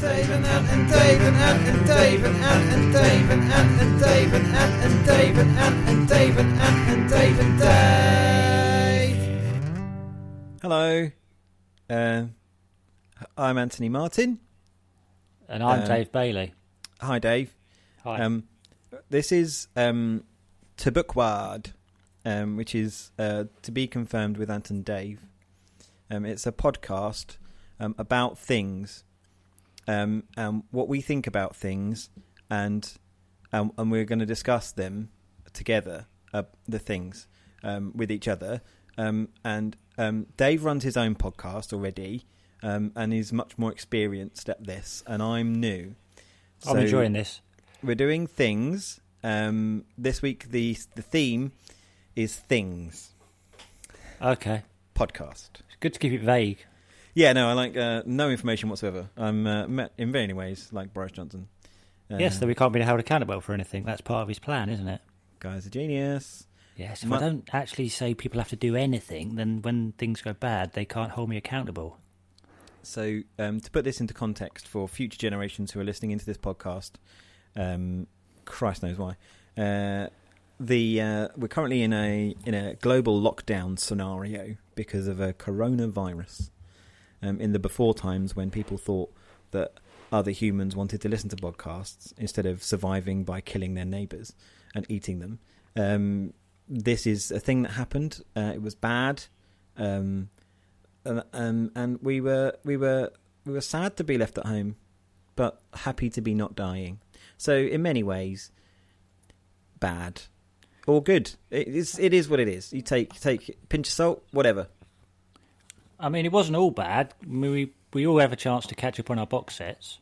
Dave and Ant and Dave and Ant and Dave and Ant and Dave and Ant and Dave and Ant and Dave and and Dave and and Dave Dave. Hello. Uh, I'm Anthony Martin. And I'm Um, Dave Bailey. Hi, Dave. Hi. Um, this is um, Tabukwad, um, which is uh, to be confirmed with Ant and Dave. Um, it's a podcast um, about things, um, and what we think about things, and um, and we're going to discuss them together, uh, the things um, with each other. Um, and um, Dave runs his own podcast already, um, and is much more experienced at this, and I'm new. I'm So- enjoying this. we're doing things. Um, this week the the theme is things Okay. podcast. It's good to keep it vague. Yeah, no, I like uh, no information whatsoever. I'm uh, met in many ways like Boris Johnson. Uh, yes, that we can't be held accountable for anything. That's part of his plan, isn't it? guy's a genius. Yes. If I don't actually say people have to do anything, then when things go bad, they can't hold me accountable. So um, to put this into context for future generations who are listening into this podcast, um, Christ knows why. Uh, the uh, we're currently in a in a global lockdown scenario because of a coronavirus. Um, in the before times when people thought that other humans wanted to listen to podcasts instead of surviving by killing their neighbours and eating them, um, this is a thing that happened. Uh, it was bad. Um, and, and and we were we were we were sad to be left at home, but happy to be not dying. So in many ways, bad or good. It is it is what it is. You take take pinch of salt, whatever. I mean, it wasn't all bad. I mean, we we all have a chance to catch up on our box sets.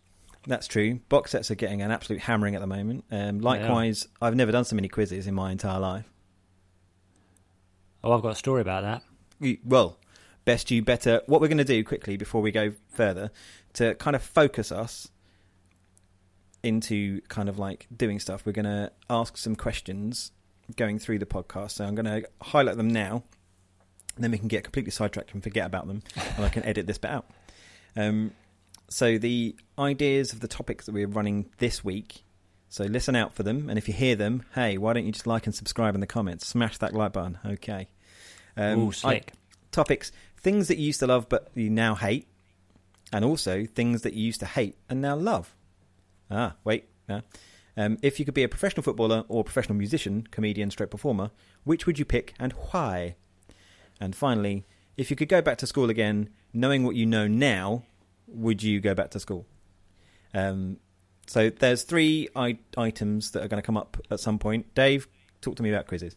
That's true. Box sets are getting an absolute hammering at the moment. Um, likewise, I've never done so many quizzes in my entire life. Oh, I've got a story about that. You- Well, best you better. What we're going to do quickly before we go further to kind of focus us into kind of like doing stuff. We're going to ask some questions going through the podcast. So I'm going to highlight them now. And then we can get completely sidetracked and forget about them, and I can edit this bit out. Um, so the ideas of the topics that we're running this week. So listen out for them, and if you hear them, hey, why don't you just like and subscribe in the comments? Smash that like button. Okay. Um, Ooh, slick. topics things that you used to love but you now hate and also things that you used to hate and now love ah wait um, if you could be a professional footballer or professional musician comedian stroke performer which would you pick and why and finally if you could go back to school again knowing what you know now would you go back to school um, so there's three I- items that are going to come up at some point dave talk to me about quizzes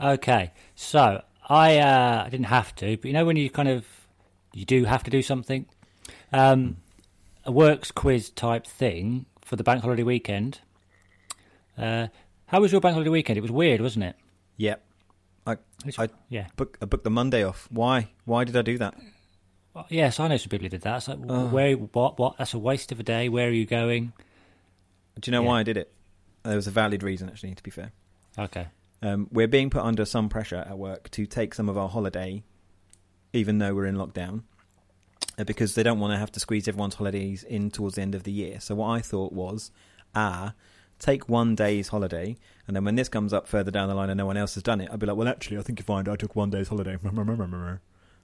Okay, so I uh, I didn't have to, but you know when you kind of you do have to do something, um, a works quiz type thing for the bank holiday weekend. Uh, how was your bank holiday weekend? It was weird, wasn't it? yep I, It's- I yeah. book, I booked the Monday off. Why? Why did I do that? Well, yes, I know some people who did that. It's like, Oh. where, what, what? That's a waste of a day. Where are you going? Do you know Yeah. why I did it? There was a valid reason, actually. To be fair, Okay. um, we're being put under some pressure at work to take some of our holiday, even though we're in lockdown, uh, because they don't want to have to squeeze everyone's holidays in towards the end of the year. So what I thought was, ah, take one day's holiday, and then when this comes up further down the line and no one else has done it, I'd be like, well, actually, I think you find I took one day's holiday.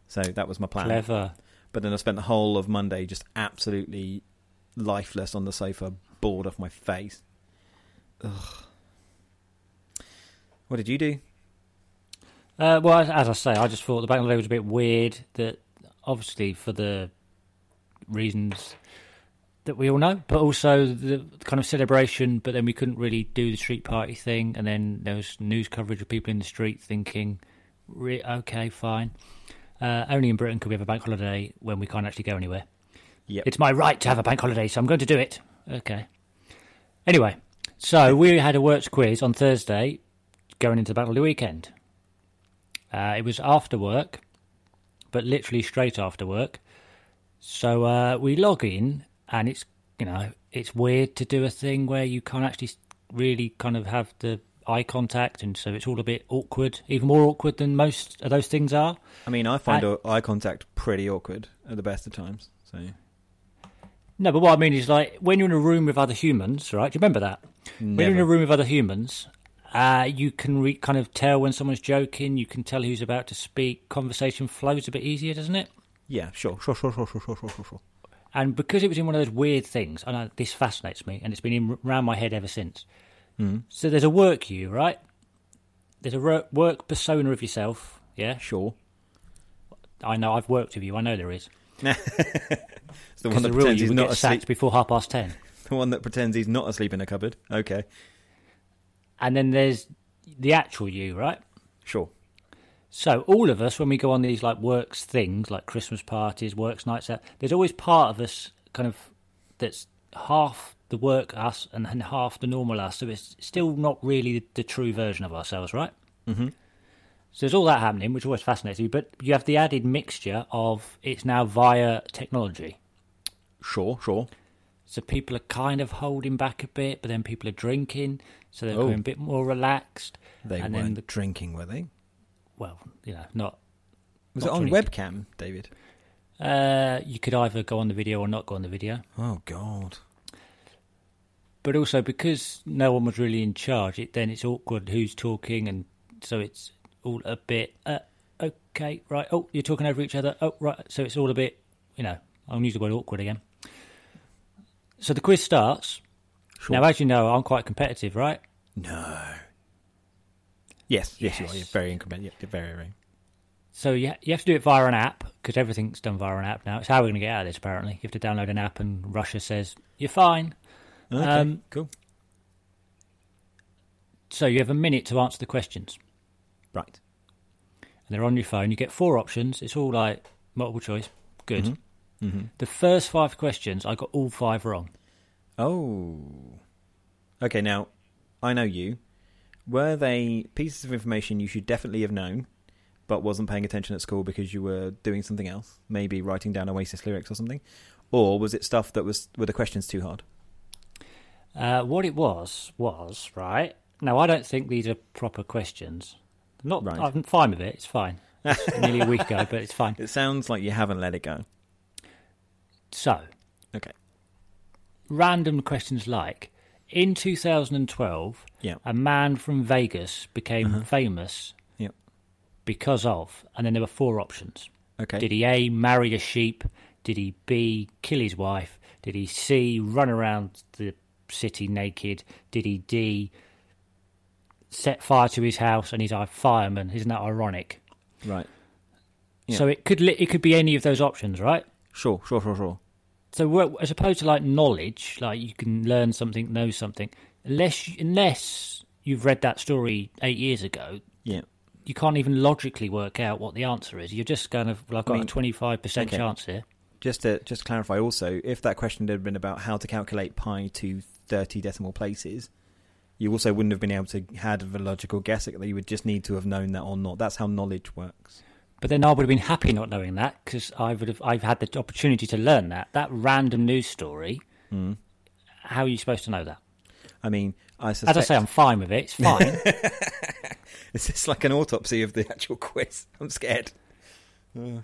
So that was my plan. Clever. But then I spent the whole of Monday just absolutely lifeless on the sofa, bored off my face. Ugh. What did you do? Uh, well, as, as I say, I just thought the bank holiday was a bit weird. That obviously for the reasons that we all know, but also the kind of celebration. But then we couldn't really do the street party thing, and then there was news coverage of people in the street thinking, "Okay, fine." Uh, only in Britain could we have a bank holiday when we can't actually go anywhere. Yep. It's my right to have a bank holiday, so I'm going to do it. Okay. Anyway, so we had a works quiz on Thursday going into the bank holiday weekend. Uh, it was after work, but literally straight after work. So uh, we log in, and it's you know it's weird to do a thing where you can't actually really kind of have the eye contact, and so it's all a bit awkward, even more awkward than most of those things are. I mean, I find I- eye contact pretty awkward at the best of times. So No, but what I mean is like when you're in a room with other humans, right? Do you remember that? When you're in a room with other humans, uh, you can re- kind of tell when someone's joking. You can tell who's about to speak. Conversation flows a bit easier, doesn't it? Yeah, sure, sure, sure, sure, sure, sure, sure, sure. And because it was in one of those weird things, and I, this fascinates me, and it's been in, around my head ever since. Mm. So there's a work you, right? There's a work persona of yourself. Yeah, Sure. I know. I've worked with you. I know there is. It's the one that the pretends he's not asleep. before half past ten. The one that pretends he's not asleep in a cupboard. Okay, And then there's the actual you, right? sure. So all of us, when we go on these like works things, like Christmas parties, works nights out, there's always part of us kind of that's half the work us and, and half the normal us. So it's still not really the, the true version of ourselves, right? Mm-hmm. So there's all that happening, which always fascinates me. But you have the added mixture of it's now via technology. Sure, sure. So people are kind of holding back a bit, but then people are drinking, so they're Oh. going a bit more relaxed. They And weren't then the- drinking, were they? Well, you know, not Was Not it on webcam, David? Uh, you could either go on the video or not go on the video. Oh God. But also because no one was really in charge, it then it's awkward who's talking, and so it's all a bit uh, okay, right? Oh, you're talking over each other. Oh, right. So it's all a bit, you know, I'll use the word awkward again. So the quiz starts. Sure. Now, as you know, I'm quite competitive, right? no. Yes, yes, you are. Yes. You're very incremental. You're very, very. So you you have to do it via an app because everything's done via an app now. It's how we're going to get out of this. Apparently, you have to download an app, and Russia says you're fine. Okay, Um, cool. So you have a minute to answer the questions. Right. and they're on your phone. You get four options. It's all like multiple choice. Good. Mm-hmm. The first five questions, I got all five wrong. Oh. Okay, now I know you. Were they pieces of information you should definitely have known, but wasn't paying attention at school because you were doing something else, maybe writing down Oasis lyrics or something, or was it stuff that was were the questions too hard? Uh, what it was was right. Now I don't think these are proper questions. Not. Right. I'm fine with it. It's fine. It's nearly a week ago, but it's fine. It sounds like you haven't let it go. So, Okay. random questions like in 2012, Yeah. a man from Vegas became Uh-huh. famous Yep. because of, and then there were four options. Okay. Did he A, marry a sheep? Did he B, kill his wife? Did he C, run around the city naked? Did he D, set fire to his house and he's a fireman? Isn't that ironic? Right. Yeah. So it could li- it could be any of those options, right? Sure. Sure. Sure. Sure. So as opposed to like knowledge, like you can learn something, know something, unless you, unless you've read that story eight years ago, Yeah. you can't even logically work out what the answer is. You're just kind of like got mean, a twenty five percent okay. chance here. Just to just to clarify, also, if that question had been about how to calculate pi to thirty decimal places, you also wouldn't have been able to have a logical guess at that. You would just need to have known that or not. That's how knowledge works. But then I would have been happy not knowing that because I would have I've had the opportunity to learn that that random news story. Mm. How are you supposed to know that? I mean, I suspect As I say, I'm fine with it. It's fine. Is this like an autopsy of the actual quiz? I'm scared. Uh,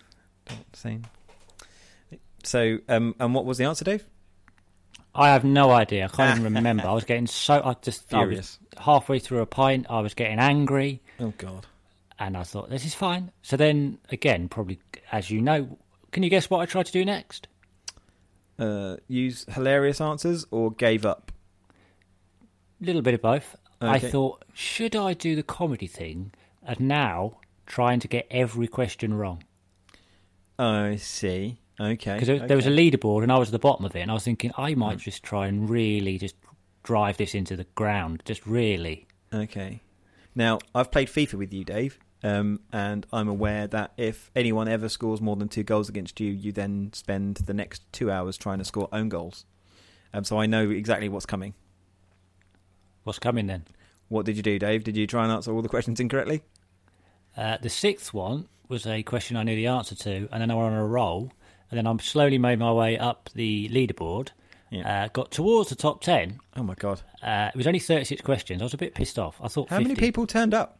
don't. So, um, and what was the answer, Dave? I have no idea. I can't even remember. I was getting so I just Furious. halfway through a pint. I was getting angry. Oh God. And I thought this is fine. So then again, probably as you know, can you guess what I tried to do next? Uh, use hilarious answers or gave up. A little bit of both. I thought, should I do the comedy thing and now trying to get every question wrong? I see. Okay. Because there was a. Hmm. leaderboard and I was at the bottom of it, and I was thinking I might just try and really just drive this into the ground, just really. Okay. Now, I've played FIFA with you, Dave, um, and I'm aware that if anyone ever scores more than two goals against you, you then spend the next two hours trying to score own goals. Um, so I know exactly what's coming. What's coming then? What did you do, Dave? Did you try and answer all the questions incorrectly? Uh, the sixth one was a question I knew the answer to, and then I went on a roll, and then I slowly made my way up the leaderboard. Yeah. Uh, got towards the top ten. oh my god! Uh, it was only thirty-six questions. I was a bit pissed off. I thought How 50. many people turned up?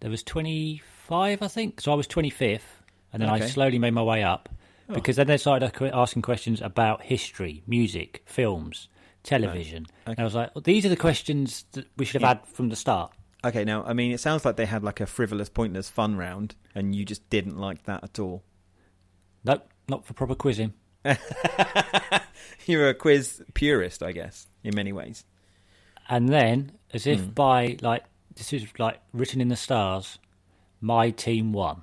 There was twenty-five, I think. So I was twenty-fifth, and then I slowly made my way up. Oh. because then they started asking questions about history, music, films, television. And I was like, well, these are the questions that we should have Yeah. had from the start. Okay, now I mean, it sounds like they had like a frivolous, pointless fun round, and you just didn't like that at all. Nope, not for proper quizzing. You're a quiz purist, I guess, in many ways. And then, as if Mm. by like this is like written in the stars, my team won.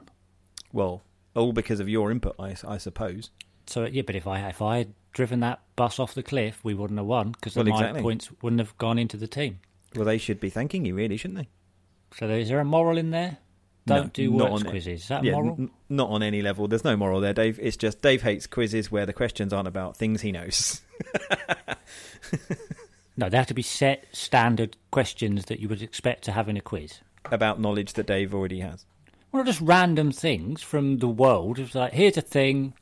Well, all because of your input, I, I suppose. So yeah, but if I if I had driven that bus off the cliff, we wouldn't have won because Well, my exactly. points wouldn't have gone into the team. Well, they should be thanking you, really, shouldn't they? So is there a moral in there? Don't No, do on quizzes. Is that yeah, moral? n- not on any level. There's no moral there, Dave. It's just Dave hates quizzes where the questions aren't about things he knows. No, they have to be set standard questions that you would expect to have in a quiz. about knowledge that Dave already has. Well, not just random things from the world. It's like here's a thing,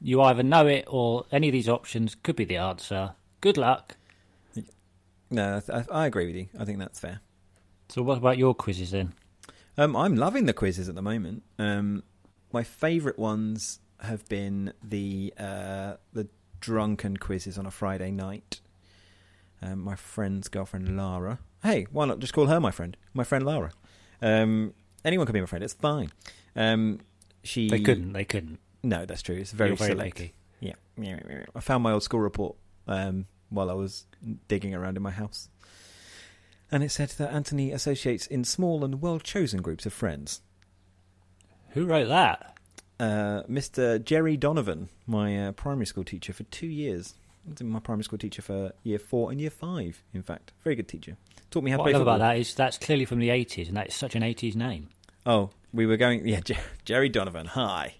you either know it or any of these options could be the answer. Good luck. No, I, I agree with you. I think that's fair. So what about your quizzes then? Um, I'm loving the quizzes at the moment. Um, my favourite ones have been the uh, the drunken quizzes on a Friday night. Um, my friend's girlfriend Lara. Hey, why not just call her my friend? My friend Lara. Um, anyone can be my friend. It's fine. Um, she They couldn't. They couldn't. No, that's true. It's very You're very select. lucky. Yeah. I found my old school report um, while I was digging around in my house. And it said that Anthony associates in small and well chosen groups of friends. Who wrote that? Uh, Mr. Jerry Donovan, my uh, primary school teacher for two years. My primary school teacher for year four and year five, in fact. Very good teacher. Taught me how to What I love football. about that is that's clearly from the 80s, and that is such an 80s name. Oh, we were going. Yeah, Jer- Jerry Donovan. Hi.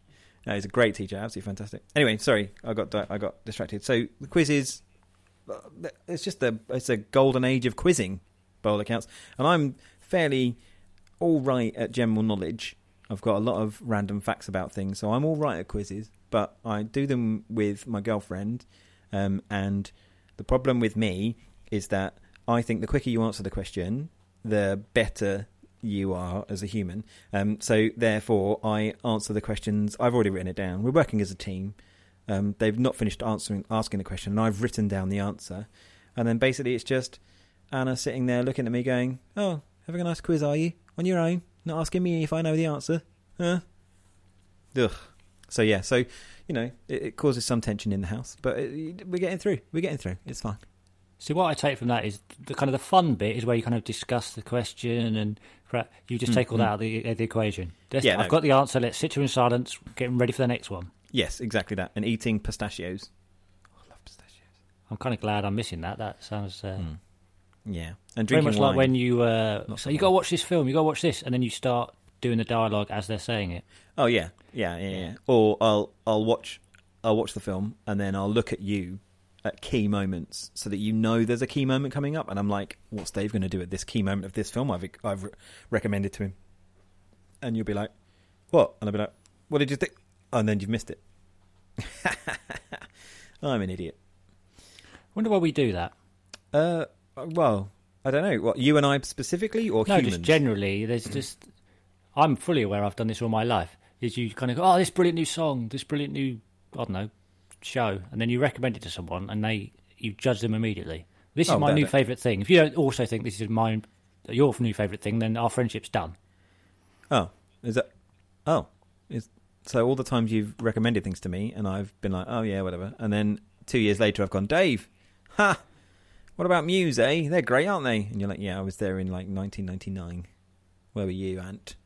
No, he's a great teacher. Absolutely fantastic. Anyway, sorry, I got I got distracted. So the quiz is uh, it's just a it's a golden age of quizzing, by all accounts, and I'm fairly all right at general knowledge. I've got a lot of random facts about things, so I'm all right at quizzes. But I do them with my girlfriend, um, and the problem with me is that I think the quicker you answer the question, the better you are as a human. Um, so therefore, I answer the questions. I've already written it down. We're working as a team. Um, they've not finished answering asking the question, and I've written down the answer. And then basically, it's just Anna sitting there looking at me, going, "Oh, having a nice quiz, are you on your own? Not asking me if I know the answer, huh?" Ugh. So yeah, so you know, it, it causes some tension in the house, but it, we're getting through. We're getting through. It's fine. See, what I take from that is the kind of the fun bit is where you kind of discuss the question and you just take all that out of the, the equation. Just, Mm, Yeah, I've no. got the answer. Let's sit here in silence, getting ready for the next one. Yes, exactly that. And eating pistachios. Oh, I love pistachios. I'm kind of glad I'm missing that. That sounds uh, Mm. Yeah, and drinking very much wine. like when you uh, so you got to watch this film, you got to watch this, and then you start doing the dialogue as they're saying it. Oh yeah, yeah, yeah, yeah. Or I'll I'll watch I'll watch the film and then I'll look at you at key moments so that you know there's a key moment coming up, and I'm like, what's Dave going to do at this key moment of this film I've I've re- recommended to him? And you'll be like, what? And I'll be like, what did you think? Oh, and then you've missed it. I'm an idiot. Wonder why we do that. Uh, well, I don't know. What you and I specifically, or No, humans? just generally. There's just I'm fully aware I've done this all my life. Is you kind of go, oh, this brilliant new song, this brilliant new I don't know show, and then you recommend it to someone, and they you judge them immediately. This is Oh, my new favourite thing. If you don't also think this is my your new favourite thing, then our friendship's done. Oh, is that? Oh, is so all the times you've recommended things to me, and I've been like, oh yeah, whatever, and then two years later I've gone, Dave, ha, what about Muse? Eh, they're great, aren't they? And you're like, yeah, I was there in like 1999. Where were you, Ant?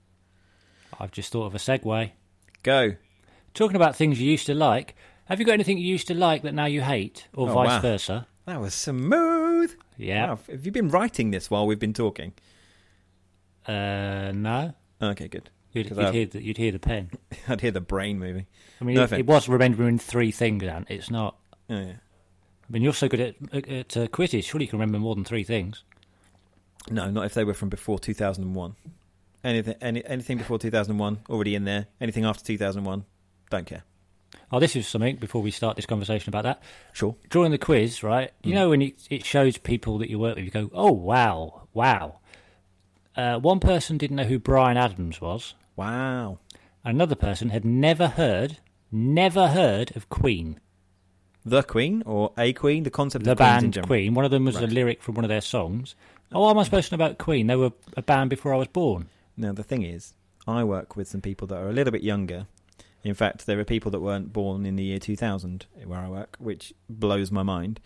I've just thought of a segue. Go. Talking about things you used to like, have you got anything you used to like that now you hate, or Oh, vice wow. versa? That was smooth. Yeah. Wow, have you been writing this while we've been talking? Uh, no. Okay, good. You'd, you'd hear the, you'd hear the pen. I'd hear the brain moving. I mean, No it, it was remembering three things, and it's not. Oh yeah. I mean, you're so good at, at uh, quizzes. Surely you can remember more than three things. No, not if they were from before 2001. Anything, any, anything before 2001, already in there. Anything after 2001, don't care. Oh, this is something before we start this conversation about that. Sure. During the quiz, right? You Mm. know when it, it shows people that you work with, you go, "Oh wow, wow." Uh, one person didn't know who Bryan Adams was. Wow. Another person had never heard never heard of Queen. The Queen or a Queen? The concept The of band. Queen. One of them was a lyric from one of their songs. Oh, am I supposed to know about Queen? They were a band before I was born. Now the thing is, I work with some people that are a little bit younger. In fact, there are people that weren't born in the year 2000 where I work, which blows my mind.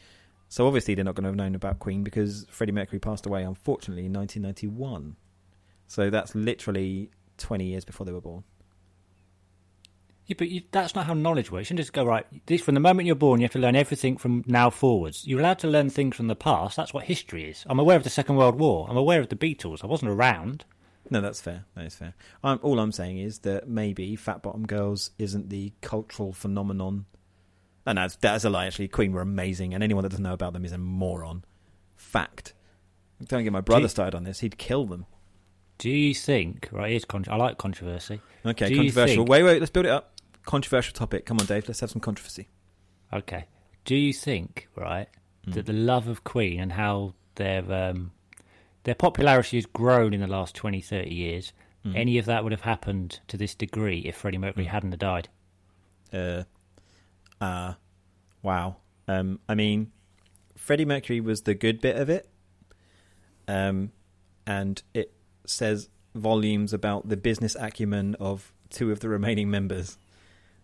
So obviously they're not going to have known about Queen because Freddie Mercury passed away, unfortunately, in 1991. So that's literally 20 years before they were born. Yeah, but you, that's not how knowledge works. You just go right. This from the moment you're born, you have to learn everything from now forwards. You're allowed to learn things from the past. That's what history is. I'm aware of the Second World War. I'm aware of the Beatles. I wasn't around. No, that's fair. That is fair. I'm, all I'm saying is that maybe Fat Bottom Girls isn't the cultural phenomenon. And that's, that's a lie, actually. Queen were amazing, and anyone that doesn't know about them is a moron. Fact. Don't get my brother you- started on this. He'd kill them. Do you think? Right, here's con- I like controversy. Okay, Do controversial. think- Wait, wait, let's build it up. Controversial topic. Come on, Dave. Let's have some controversy. Okay. Do you think, right, that the love of Queen and how their um, their popularity has grown in the last 20, 30 years, any of that would have happened to this degree if Freddie Mercury hadn't have died? Uh, uh, wow. Um, I mean, Freddie Mercury was the good bit of it. Um, and it says volumes about the business acumen of two of the remaining members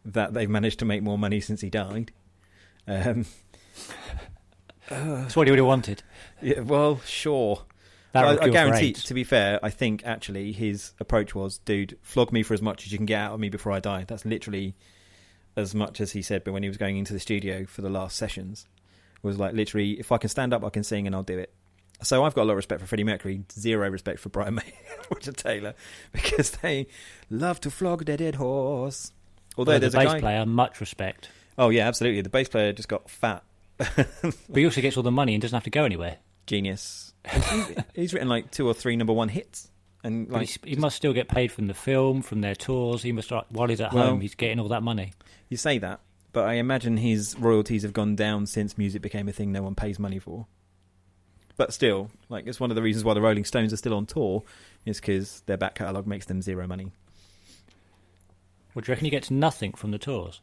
that they've managed to make more money since he died. Um, That's what he would have wanted. yeah, well, sure. That I, I guarantee, AIDS. to be fair, I think actually his approach was, dude, flog me for as much as you can get out of me before I die. That's literally as much as he said, but when he was going into the studio for the last sessions, was like literally, if I can stand up, I can sing and I'll do it. So I've got a lot of respect for Freddie Mercury, zero respect for Brian May, Roger Taylor, because they love to flog their dead horse. Although the there's a bass guy. player, much respect. Oh yeah, absolutely. The bass player just got fat. But he also gets all the money and doesn't have to go anywhere. Genius. He's, he's written like two or three number one hits, and like he must still get paid from the film, from their tours. He must while he's at Well- home, he's getting all that money. You say that, but I imagine his royalties have gone down since music became a thing no one pays money for. But still, like it's one of the reasons why the Rolling Stones are still on tour is because their back catalogue makes them zero money. Well, do you reckon he gets nothing from the tours?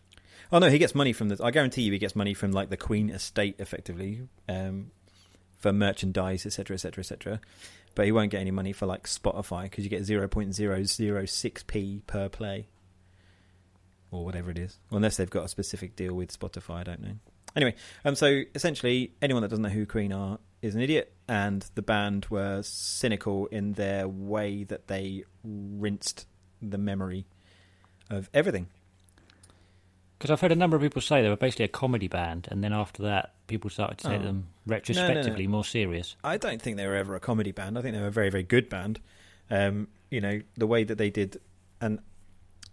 Oh no, he gets money from the. I guarantee you, he gets money from like the Queen estate, effectively, um, for merchandise, etc., etc., etc. But he won't get any money for like Spotify because you get zero point zero zero six p per play, or whatever it is, unless they've got a specific deal with Spotify. I don't know. Anyway, um, so essentially, anyone that doesn't know who Queen are is an idiot, and the band were cynical in their way that they rinsed the memory of everything. Because I've heard a number of people say they were basically a comedy band, and then after that, people started to take Oh. them retrospectively more serious. I don't think they were ever a comedy band. I think they were a very, very good band. Um, you know, the way that they did, and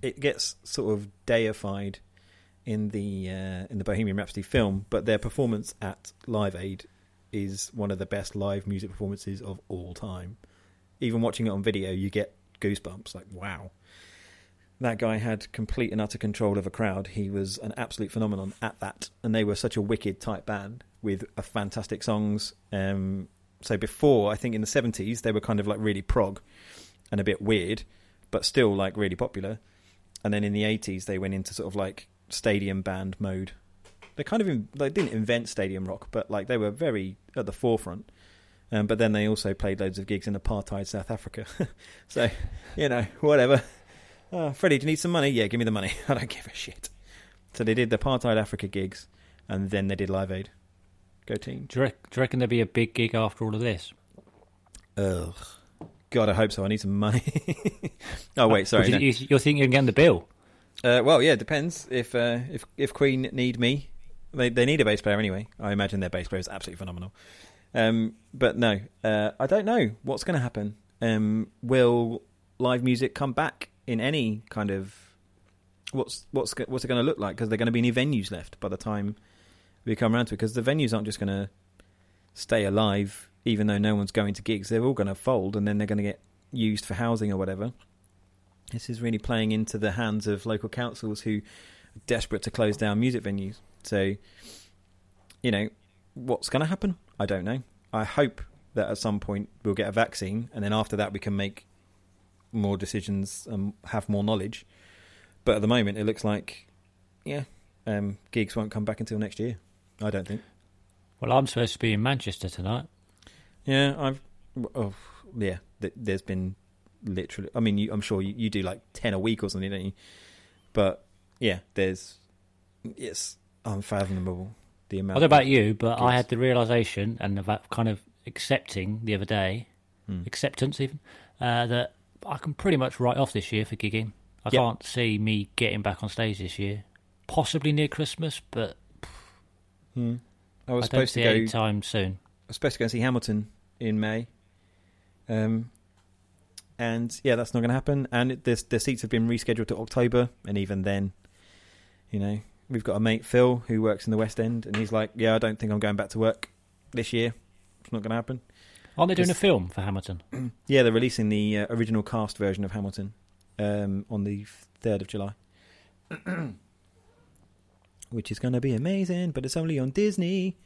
it gets sort of deified in the uh, in the Bohemian Rhapsody film, but their performance at Live Aid is one of the best live music performances of all time. Even watching it on video, you get goosebumps. Like, wow, that guy had complete and utter control of a crowd. He was an absolute phenomenon at that, and they were such a wicked type band with a fantastic songs. Um, so before, I think in the seventies, they were kind of like really prog and a bit weird, but still like really popular. And then in the eighties, they went into sort of like stadium band mode. They kind of in, they didn't invent stadium rock, but like they were very at the forefront. Um, but then they also played loads of gigs in apartheid South Africa. so you know whatever. Oh, Freddie, do you need some money? Yeah, give me the money. I don't give a shit. So they did the apartheid Africa gigs, and then they did Live Aid. Go team. Do you, rec- do you reckon there'd be a big gig after all of this? Ugh. God, I hope so. I need some money. oh wait, sorry. You, you're thinking of getting the bill? Uh, well, yeah, it depends. If uh, if if Queen need me, they they need a bass player anyway. I imagine their bass player is absolutely phenomenal. Um, but no, uh, I don't know what's going to happen. Um, will live music come back in any kind of what's what's what's it going to look like? Because there're going to be any venues left by the time we come around to it. Because the venues aren't just going to stay alive, even though no one's going to gigs. They're all going to fold, and then they're going to get used for housing or whatever. This is really playing into the hands of local councils who are desperate to close down music venues. So, you know, what's going to happen? I don't know. I hope that at some point we'll get a vaccine, and then after that we can make more decisions and have more knowledge. But at the moment, it looks like yeah, um, gigs won't come back until next year. I don't think. Well, I'm supposed to be in Manchester tonight. Yeah, I've. Oh, yeah. th- There's been literally. I mean, you, I'm sure you, you do like ten a week or something, don't you? But yeah, there's. It's unfathomable the amount. I don't know about you, but I had the realization and about kind of accepting the other day, Hmm. acceptance even, uh, that I can pretty much write off this year for gigging. I Yeah. can't see me getting back on stage this year. Possibly near Christmas, but Hmm. I I, was don't supposed to go. time soon. I was supposed to go and see Hamilton in May. Um, and yeah, that's not going to happen. And it, this, the seats have been rescheduled to October, and even then, you know, we've got a mate Phil who works in the West End, and he's like, "Yeah, I don't think I'm going back to work this year. It's not going to happen." Aren't they doing a film for Hamilton? Yeah, they're releasing the uh, original cast version of Hamilton um, on the third of July, which is going to be amazing. But it's only on Disney.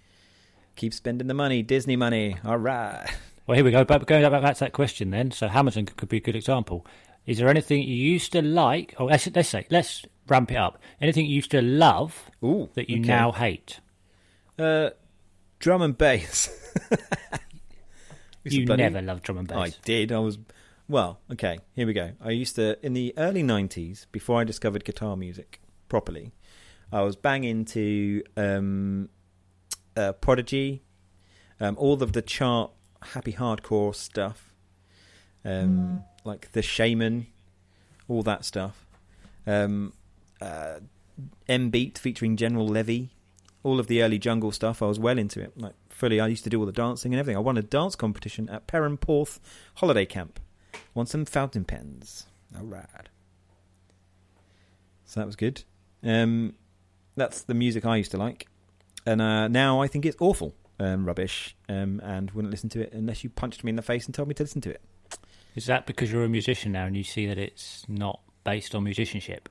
Keep spending the money, Disney money. All right. Well, here we go. But going back, to that question then. So Hamilton could, could be a good example. Is there anything you used to like? Or let's, let's say, let's ramp it up. Anything you used to love Ooh, that you okay. now hate? Uh, drum and bass. It's You bloody- never loved drum and bass. I did. I was well. Okay, here we go. I used to in the early '90s, before I discovered guitar music properly. I was bang into um, uh, Prodigy, um, all of the chart happy hardcore stuff, um, like the Shamen, all that stuff. Um, uh, M Beat featuring General Levy, all of the early jungle stuff. I was well into it. Like fully, I used to do all the dancing and everything. I won a dance competition at Perranporth holiday camp. Won some fountain pens. All right. So that was good. Um, that's the music I used to like, and uh, now I think it's awful, um, rubbish, um, and wouldn't listen to it unless you punched me in the face and told me to listen to it. Is that because you're a musician now and you see that it's not based on musicianship?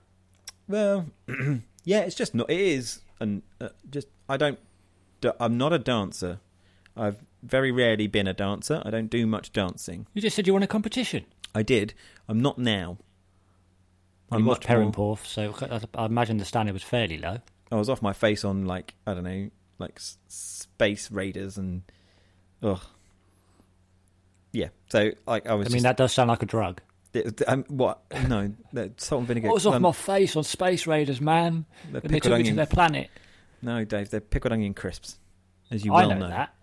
Well, yeah, it's just not. It is, and uh, just I don't. I'm not a dancer. I've very rarely been a dancer. I don't do much dancing. You just said you won a competition. I did. I'm not now. I'm much not more- so I imagine the standard was fairly low. I was off my face on like I don't know, like space raiders and ugh. Yeah, so like I was. I mean, just- that does sound like a drug. um, what? No, salt and vinegar. I was off um, my face on Space Raiders, man. the And they took me to their planet. No, Dave, they're pickled onion crisps, as you I well know, that.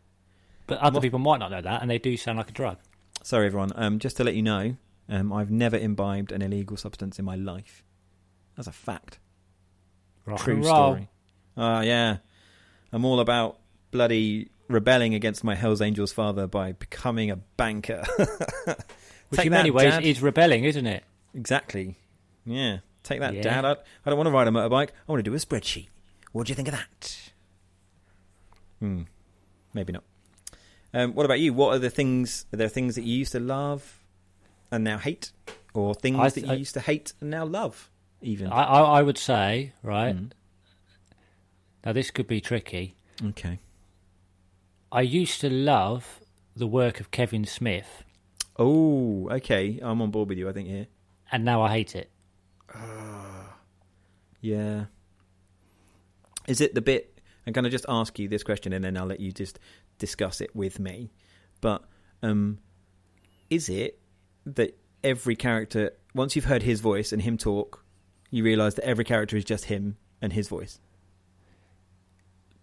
But other What- people might not know that, and they do sound like a drug. Sorry, everyone. Um, just to let you know, um, I've never imbibed an illegal substance in my life. That's a fact. Rock True and roll. story. Ah, yeah. I'm all about bloody rebelling against my Hell's Angels father by becoming a banker. Which Take in many that, ways Dad. is rebelling, isn't it? Exactly. Yeah. Take that, Yeah. Dad. I, I don't want to ride a motorbike. I want to do a spreadsheet. What do you think of that? Hmm. Maybe not. Um, what about you? What are the things? Are there things that you used to love and now hate, or things I that you I- used to hate and now love? Even. I, I, I would say, right, Mm. now this could be tricky. Okay. I used to love the work of Kevin Smith, Oh, okay. I'm on board with you. I think here. and now I hate it. Yeah. Is it the bit? I'm going to just ask you this question, and then I'll let you just discuss it with me. But um, is it that every character, once you've heard his voice and him talk, you realise that every character is just him and his voice?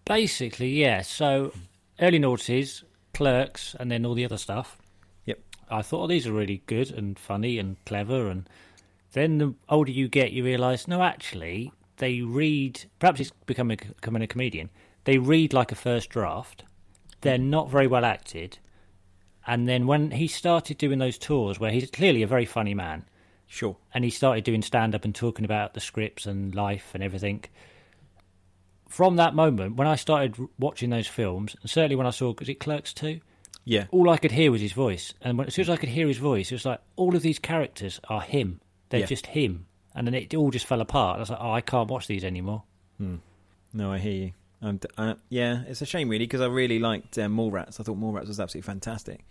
Basically, yeah. So early noughties, clerks, and then all the other stuff. Yep. I thought, oh, these are really good and funny and clever. And then the older you get, you realise, no, actually, they read. Perhaps it's becoming becoming a comedian. They read like a first draft. They're not very well acted. And then when he started doing those tours, where he's clearly a very funny man, Sure. and he started doing stand up and talking about the scripts and life and everything. From that moment, when I started watching those films, and certainly when I saw, was it Clerks 2? Yeah. All I could hear was his voice. And when, as soon as I could hear his voice, it was like all of these characters are him. They're Yeah. just him. And then it all just fell apart. I was like, oh, I can't watch these anymore. No, I hear you. Um, d- uh, yeah, it's a shame really because I really liked um, Mallrats. I thought Mallrats was absolutely fantastic.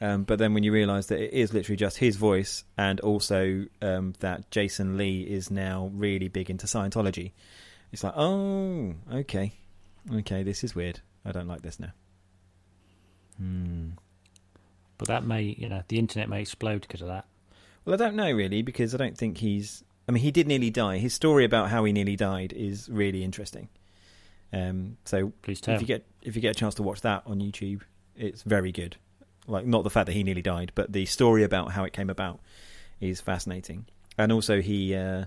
Um, but then when you realise that it is literally just his voice, and also um, that Jason Lee is now really big into Scientology, it's like, oh, okay, okay, this is weird. I don't like this now. Hmm. But that may, you know, the internet may explode because of that. Well, I don't know really because I don't think he's. I mean, he did nearly die. His story about how he nearly died is really interesting. Um, so Please tell. if you get if you get a chance to watch that on YouTube, it's very good. Like not the fact that he nearly died, but the story about how it came about is fascinating. And also, he, uh,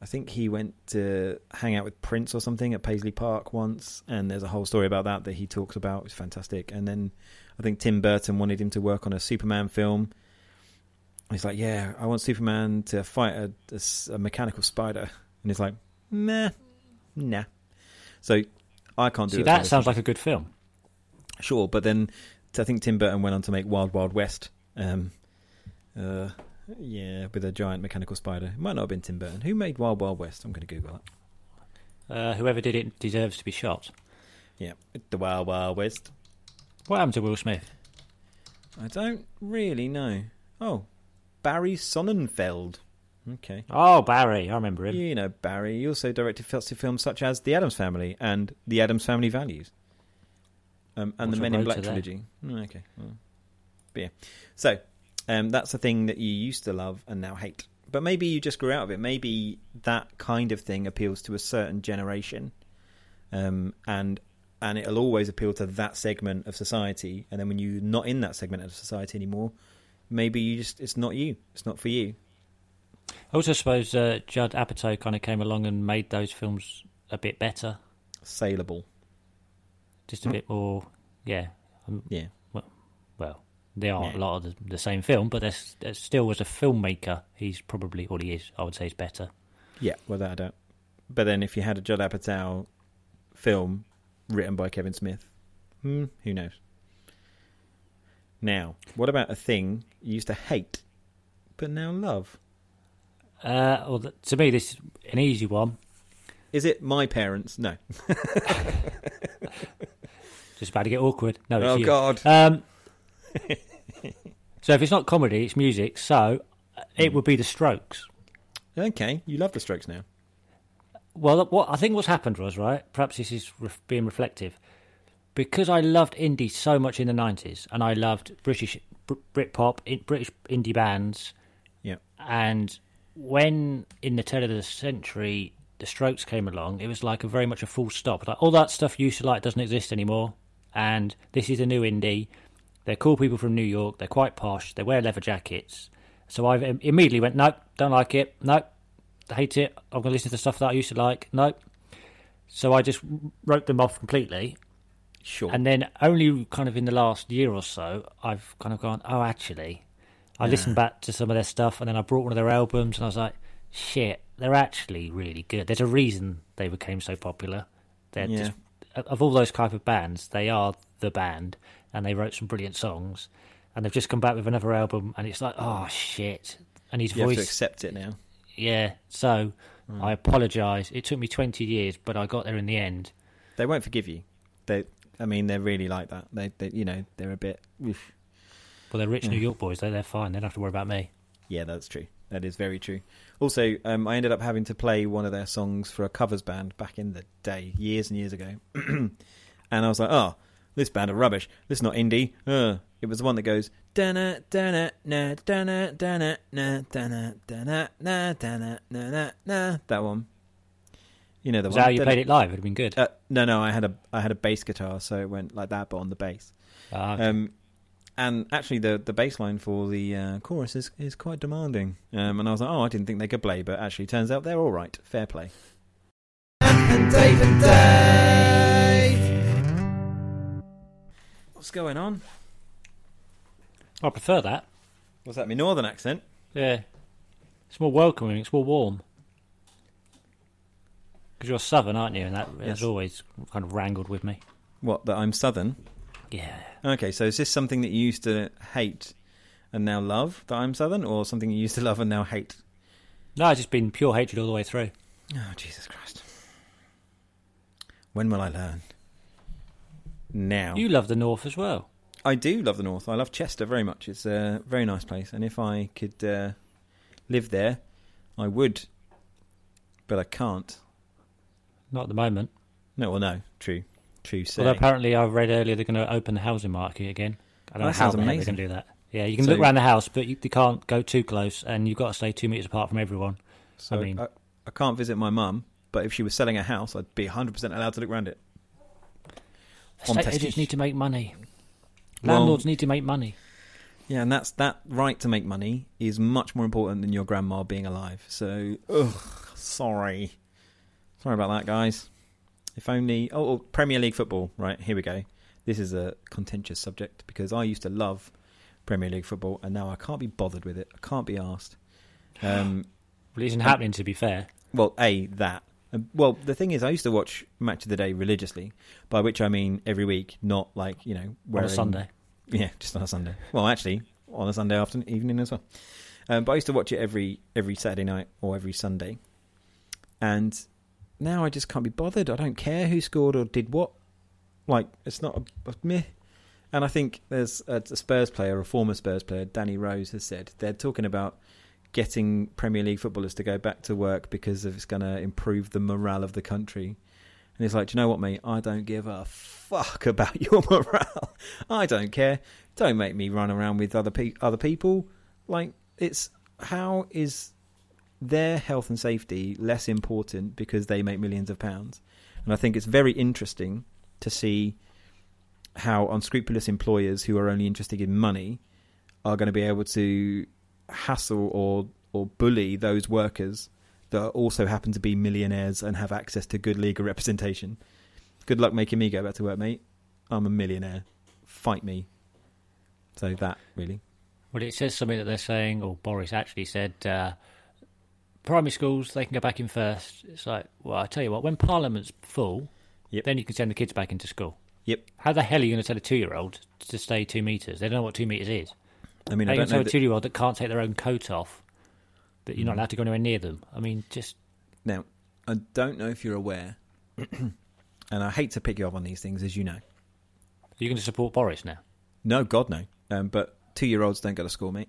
I think he went to hang out with Prince or something at Paisley Park once, and there's a whole story about that that he talks about. It's fantastic. And then I think Tim Burton wanted him to work on a Superman film. He's like, "Yeah, I want Superman to fight a mechanical spider," and he's like, "Nah, nah." So I can't do See, that sounds like a good film. Sure, but then I think Tim Burton went on to make Wild Wild West. Um, uh, yeah, with a giant mechanical spider. It might not have been Tim Burton. Who made Wild Wild West? I'm going to Google that. Uh, whoever did it deserves to be shot. Yeah, the Wild Wild West. What happened to Will Smith? I don't really know. Oh, Barry Sonnenfeld. Okay. Oh, Barry, I remember him. You know Barry. He also directed films such as The Addams Family and The Addams Family Values, um, and What's the Men in Black trilogy. Mm, okay, but yeah. So um, that's a thing that you used to love and now hate. But maybe you just grew out of it. Maybe that kind of thing appeals to a certain generation, um, and and it'll always appeal to that segment of society. And then when you're not in that segment of society anymore, maybe you just it's not you. It's not for you. I also suppose uh, Judd Apatow kind of came along and made those films a bit better, Saleable. just a bit more, yeah. Um, Yeah. well, they are Yeah. a lot of the, the same film, but there's, there's still as a filmmaker, he's probably all he is. I would say is better. Yeah, without a doubt. But then if you had a Judd Apatow film written by Kevin Smith, hmm, who knows? Now, what about a thing you used to hate, but now love? Uh, well, th- to me, this is an easy one. Is it my parents? No. Just about to get awkward. No, it's oh you. God. Um, so if it's not comedy, it's music. So uh, it Hmm. would be The Strokes. Okay, you love the Strokes now. Well, what I think what's happened was right. Perhaps this is ref- being reflective, because I loved indie so much in the nineties, and I loved British Br- Britpop, British indie bands, Yeah. and when in the turn of the century the Strokes came along, it was like a very much a full stop. Like all that stuff you used to like doesn't exist anymore, and this is a new indie. They're cool people from New York. They're quite posh. They wear leather jackets. So I immediately went, nope, don't like it. Nope, hate it. I'm going to listen to the stuff that I used to like. Nope. So I just wrote them off completely. Sure. And then only kind of in the last year or so, I've kind of gone, oh, actually, I listened back to some of their stuff, and then I brought one of their albums, and I was like, shit, they're actually really good. There's a reason they became so popular. They're Yeah. just of all those type of bands, they are the band, and they wrote some brilliant songs, and they've just come back with another album, and it's like, oh shit, and his you have to accept it now. yeah. So mm. I apologise. It took me 20 years, but I got there in the end. They won't forgive you. They, I mean, they're really like that. They, they you know, they're a bit. oof. Well, they're rich. New York boys. Though they're fine. They don't have to worry about me. Yeah, that's true. That is very true. Also, um, I ended up having to play one of their songs for a covers band back in the day, years and years ago. and I was like, oh, this band are rubbish. This is not indie. Uh. It was the one that goes dana dana na dana dana na dana dana na dana na na na. That one. You know the Is one. that how you played it live? It'd have been good. Uh, no, no, I had a I had a bass guitar, so it went like that, but on the bass. Ah, okay. Um, and actually, the the bass line for the uh, chorus is, is quite demanding. Um, and I was like, oh, I didn't think they could play, but actually, turns out they're all right. Fair play. and Dave and Dave. What's going on? I prefer that. What's that? My northern accent? Yeah, it's more welcoming. It's more warm. Because you're southern, aren't you? And that Yes. has always kind of wrangled with me. What? That I'm southern? Yeah. Okay, so is this something that you used to hate and now love? That I'm southern, or something you used to love and now hate? No, it's just been pure hatred all the way through. Oh, Jesus Christ! When will I learn? Now. You love the north as well. I do love the north. I love Chester very much. It's a very nice place, and if I could uh, live there, I would. But I can't. Not at the moment. No, well, no, true, true. Say. Although apparently I read earlier they're going to open the housing market again. I don't Oh, know how sounds the heck they're going to do that. Yeah, you can So- look around the house, but you, you can't go too close, and you've got to stay two meters apart from everyone. so I mean- I, I can't visit my mum, but if she was selling a house, I'd be 100 percent allowed to look around it. Estate agents need to make money. Well- Landlords need to make money. Yeah, and that's that right to make money is much more important than your grandma being alive. So, ugh, sorry, sorry about that, guys. If only. Oh, oh, Premier League football. Right here we go. This is a contentious subject because I used to love Premier League football, and now I can't be bothered with it. I can't be asked. Um, Well, it isn't happening, to be fair. well, a that. Uh, Well, the thing is, I used to watch Match of the Day religiously, by which I mean every week, not like you know On a Sunday. yeah, just on a Sunday. Well, actually, on a Sunday afternoon, evening as well. Um, but I used to watch it every every Saturday night or every Sunday, and now I just can't be bothered. I don't care who scored or did what. Like it's not a, a meh. And I think there's a, a Spurs player, a former Spurs player, Danny Rose, has said they're talking about getting Premier League footballers to go back to work because it's going to improve the morale of the country. And he's like, do you know what, mate? I don't give a fuck about your morale. I don't care. Don't make me run around with other pe- other people. Like, it's how is their health and safety less important because they make millions of pounds? And I think it's very interesting to see how unscrupulous employers who are only interested in money are going to be able to hassle or or bully those workers that also happen to be millionaires and have access to good legal representation. Good luck making me go back to work, mate. I'm a millionaire. Fight me. So that really. Well, it says something that they're saying, or Boris actually said, uh, primary schools, they can go back in first. It's like, well, I tell you what, when Parliament's full, Yep. then you can send the kids back into school. Yep. How the hell are you going to tell a two year old to stay two metres? They don't know what two metres is. I mean, How I you don't tell know a two year old that can't take their own coat off that you're not Mm. allowed to go anywhere near them? I mean, just. now. I don't know if you're aware, and I hate to pick you up on these things, as you know. Are you going to support Boris now? No, God no. Um, but two-year-olds don't go to school, mate.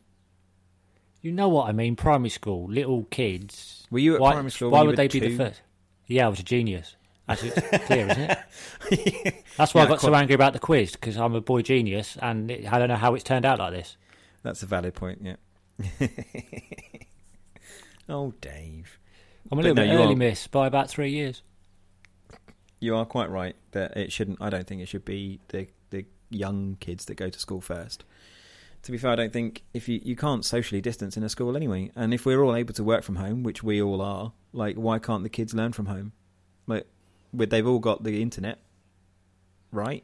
You know what I mean? Primary school, little kids. Were you at why primary school? why would they be the first? Yeah, I was a genius. That's it's clear, isn't it? That's why Yeah, I got so angry about the quiz because I'm a boy genius, and it, I don't know how it's turned out like this. That's a valid point. Yeah. oh, Dave. I'm a But little no, bit early, are- miss, by about three years. You are quite right that it shouldn't. I don't think it should be the the young kids that go to school first. To be fair, I don't think if you you can't socially distance in a school anyway, and if we're all able to work from home, which we all are, like why can't the kids learn from home? Like, they've all got the internet, right?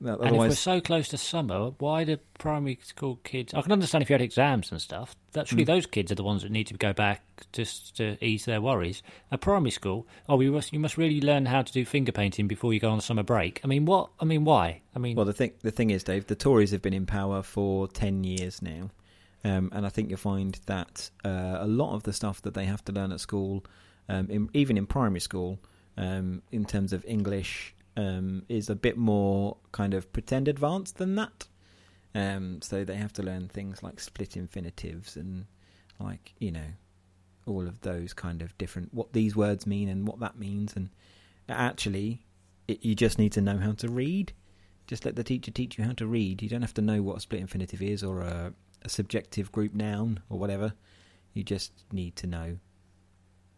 Well, And if we're so close to summer, why do primary school kids? I can understand if you had exams and stuff. That's really Mm. those kids are the ones that need to go back just to ease their worries. At primary school, oh, you must you must really learn how to do finger painting before you go on a summer break. I mean, what? I mean, why? I mean, Well, the thing the thing is, Dave, the Tories have been in power for ten years now, um, and I think you'll find that uh, a lot of the stuff that they have to learn at school, um, in, even in primary school, um, in terms of English, um, is a bit more kind of pretend advanced than that. Um, so they have to learn things like split infinitives and like you know all of those kind of different what these words mean and what that means and actually it, you just need to know how to read just let the teacher teach you how to read. You don't have to know what a split infinitive is or a, a subjective group noun or whatever. You just need to know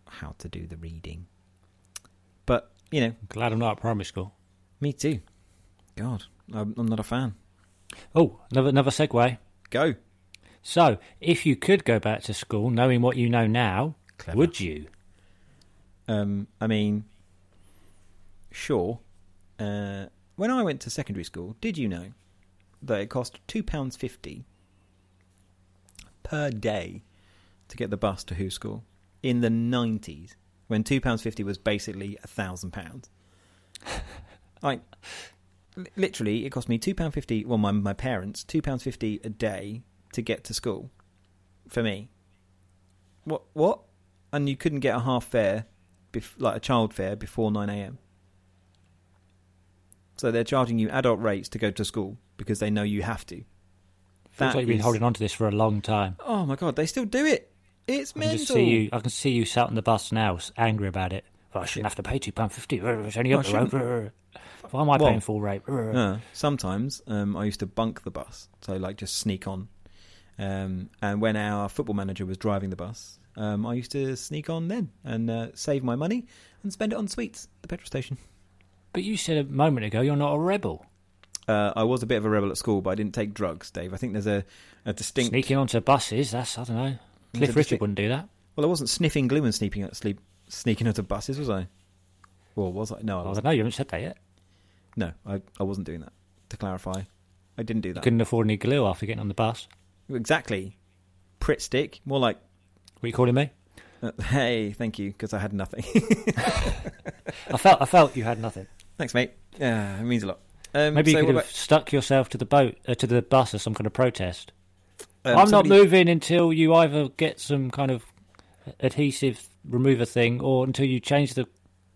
how to do the reading. But, you know, glad I'm not at primary school. me too. God, I'm, I'm not a fan. Oh, another another segue. Go. So, if you could go back to school, knowing what you know now, Clever. would you? Um, I mean, sure. Uh, when I went to secondary school, did you know that it cost two pounds fifty per day to get the bus to Who School in the nineties, when two pounds fifty was basically a thousand pounds? Like, literally, it cost me two pound fifty. Well, my my parents two pounds fifty a day to get to school for me. What what? And you couldn't get a half fare, bef- like a child fare, before nine a.m. So they're charging you adult rates to go to school because they know you have to. Feels That like you've been is- holding on to this for a long time. Oh my god, they still do it. It's I can mental. see you. I can see you sat on the bus now, angry about it. Well, I shouldn't have to pay two pound fifty. It's only up the road. Why am I Well- paying full rate? Uh, sometimes um, I used to bunk the bus, so like just sneak on. Um, and when our football manager was driving the bus, um, I used to sneak on then and uh, save my money and spend it on sweets at the petrol station. But you said a moment ago you're not a rebel. Uh, I was a bit of a rebel at school, but I didn't take drugs, Dave. I think there's a, a distinct. Sneaking onto buses, that's I don't know. Cliff Richard wouldn't do that. Well, I wasn't sniffing glue and sneaking sleep, sneaking onto buses, was I? Or was I? No, I I wasn't. don't know. You haven't said that yet. No, I, I wasn't doing that. To clarify, I didn't do You that. couldn't afford any glue after getting on the bus. Exactly. Pritt stick, more like What are you calling me? uh, hey, thank you, because I had nothing. I felt I felt you had nothing. Thanks, mate. Yeah, it means a lot. Um, Maybe so you could have stuck yourself to the boat uh, to the bus as some kind of protest. Um, I'm somebody- not moving until you either get some kind of adhesive remover thing or until you change the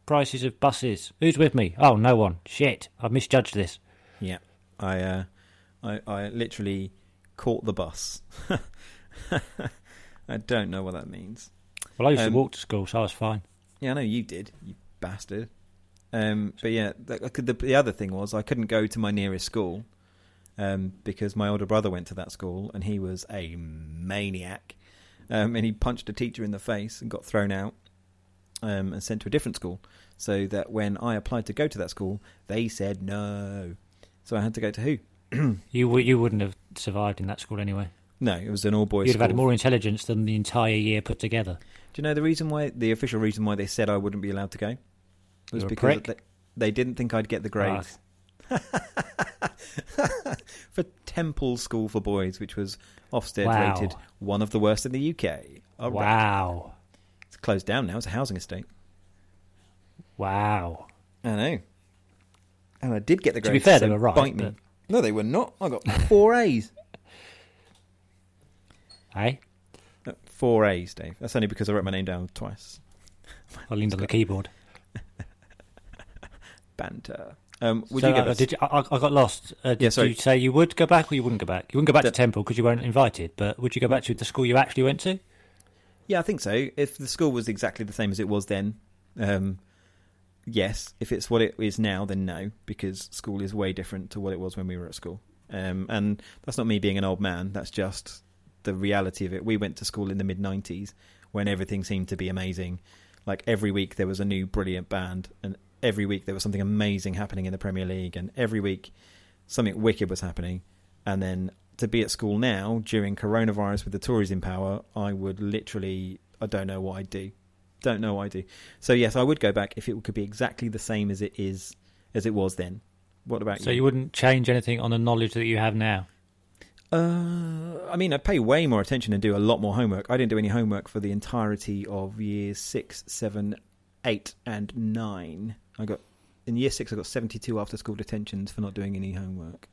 prices of buses. Who's with me? Oh, no one. Shit, I misjudged this. Yeah, I, uh, I, I literally caught the bus. I don't know what that means. Well, I used Um, to walk to school, so I was fine. Yeah, I know you did, you bastard. Um, but yeah, the, the, the other thing was I couldn't go to my nearest school um, because my older brother went to that school and he was a maniac. Um, and he punched a teacher in the face and got thrown out um, and sent to a different school. So that when I applied to go to that school, they said no. So I had to go to who? You w- you wouldn't have survived in that school anyway. No, it was an all boys You'd school. have had more intelligence than the entire year put together. Do you know the reason why? The official reason why they said I wouldn't be allowed to go was You're because they, they didn't think I'd get the grades for Temple School for Boys, which was Ofsted Wow. rated one of the worst in the UK. All right. wow, It's closed down now. It's a housing estate. wow. I know. And I did get the grades. To be fair, so they were right, Bite me. but- No, they were not. I got four A's. Hey, Uh, Four A's, Dave. That's only because I wrote my name down twice. I leaned on the keyboard. Banter. Um, would So, you give uh. Did you, I, I got lost. Uh, did Yeah, sorry. you say you would go back or you wouldn't go back? You wouldn't go back The- to Temple because you weren't invited, but would you go back to the school you actually went to? Yeah, I think so. If the school was exactly the same as it was then, um, yes. If it's what it is now, then no, because school is way different to what it was when we were at school. Um, and that's not me being an old man. That's just the reality of it. We went to school in the mid '90s when everything seemed to be amazing. Like every week there was a new brilliant band, and every week there was something amazing happening in the Premier League, and every week something wicked was happening. And then to be at school now during coronavirus with the Tories in power, I would literally, I don't know what I'd do. Don't know what I'd do. So yes, I would go back if it could be exactly the same as it is as it was then. What about So you? So you wouldn't change anything on the knowledge that you have now? Uh, I mean, I'd pay way more attention and do a lot more homework. I didn't do any homework for the entirety of years six, seven, eight, and nine. I got in year six. I got seventy-two after-school detentions for not doing any homework,